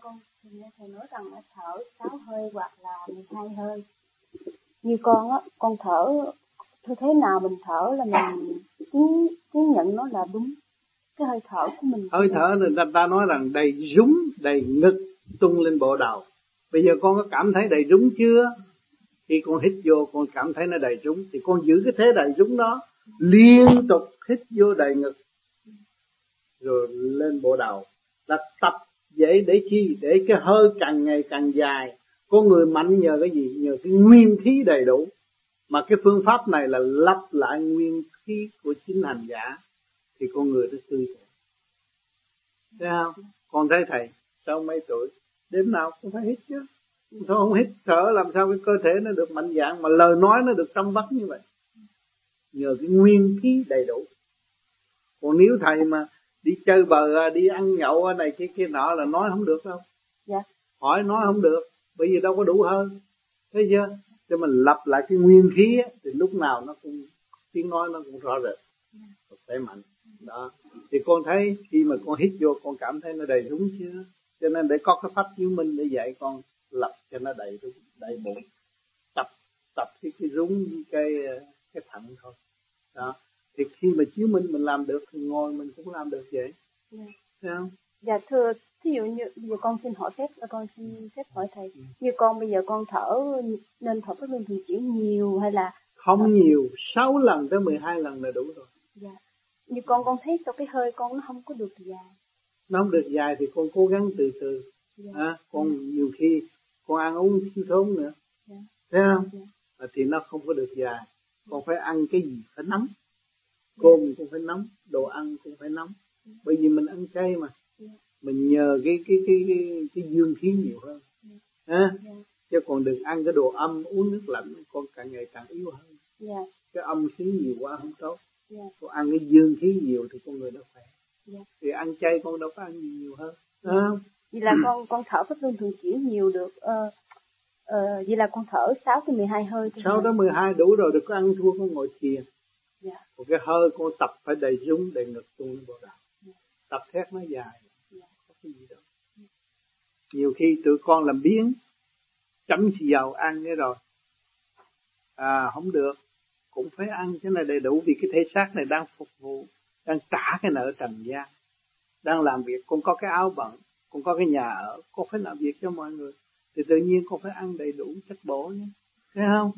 con thì nghe thầy nói rằng là thở sáu hơi hoặc là 12 hơi. Như con á con thở tôi thế nào mình thở là mình cứ cứ nhận nó là đúng. Cái hơi thở của mình hơi thở người ta, ta nói rằng đầy rúng đầy ngực tung lên bộ đầu. Bây giờ con có cảm thấy đầy rúng chưa? Khi con hít vô con cảm thấy nó đầy rúng thì con giữ cái thế đầy rúng đó liên tục hít vô đầy ngực rồi lên bộ đầu. Là tập vậy để chi? Để cái hơi càng ngày càng dài. Con người mạnh nhờ cái gì? Nhờ cái nguyên khí đầy đủ. Mà cái phương pháp này là lắp lại nguyên khí của chính hành giả, thì con người nó tươi trẻ thấy không? Con thấy thầy sau mấy tuổi? Đêm nào cũng phải hít chứ. Thôi không hít? Thở làm sao cái cơ thể nó được mạnh dạng mà lời nói nó được tâm vắt như vậy? Nhờ cái nguyên khí đầy đủ. Còn nếu thầy mà đi chơi bờ đi ăn nhậu này kia kia nọ là nói không được đâu. Dạ. hỏi nói không được bởi vì đâu có đủ hơn. Thấy chưa? Cho mình lập lại cái nguyên khí á, thì lúc nào nó cũng tiếng nói nó cũng rõ rệt. Dạ. khỏe mạnh. Đó. Thì con thấy khi mà con hít vô con cảm thấy nó đầy đúng chưa cho nên để có cái pháp chứng minh để dạy con lập cho nó đầy đúng đầy bụng. Tập tập cái cái rúng cái cái thận thôi. Đó thì khi mà chiếu minh mình làm được thì ngồi mình cũng làm được vậy dạ. thấy không dạ thưa thí dụ như bây giờ con xin hỏi phép con xin phép hỏi thầy ừ. như con bây giờ con thở nên thở pháp luân thường chuyển nhiều hay là không thở... nhiều 6 lần tới 12 lần là đủ rồi dạ như con con thấy sao cái hơi con nó không có được dài nó không được dài thì con cố gắng từ từ dạ. à, con dạ. nhiều khi con ăn uống thiếu thốn nữa dạ. thấy không dạ. à, thì nó không có được dài con phải ăn cái gì phải nóng cơm cũng phải nóng đồ ăn cũng phải nóng bởi vì mình ăn chay mà mình nhờ cái cái cái cái, cái dương khí nhiều hơn ha chứ còn đừng ăn cái đồ âm uống nước lạnh con càng ngày càng yếu hơn yeah. cái âm khí nhiều quá không tốt yeah. con ăn cái dương khí nhiều thì con người nó khỏe yeah. thì ăn chay con đâu có ăn gì nhiều hơn yeah. à. vậy là con con thở pháp luân thường chuyển nhiều được uh, uh, vậy là con thở 6 tới 12 hơi 6 tới 12 đủ rồi được có ăn thua con ngồi thiền yeah. một cái hơi con tập phải đầy rúng đầy ngực tung lên bộ đầu yeah. tập thét nó dài yeah. có cái gì đâu yeah. nhiều khi tụi con làm biến chấm xì dầu ăn cái rồi à không được cũng phải ăn cái này đầy đủ vì cái thể xác này đang phục vụ đang trả cái nợ trần gian đang làm việc con có cái áo bận con có cái nhà ở con phải làm việc cho mọi người thì tự nhiên con phải ăn đầy đủ chất bổ nhé thấy không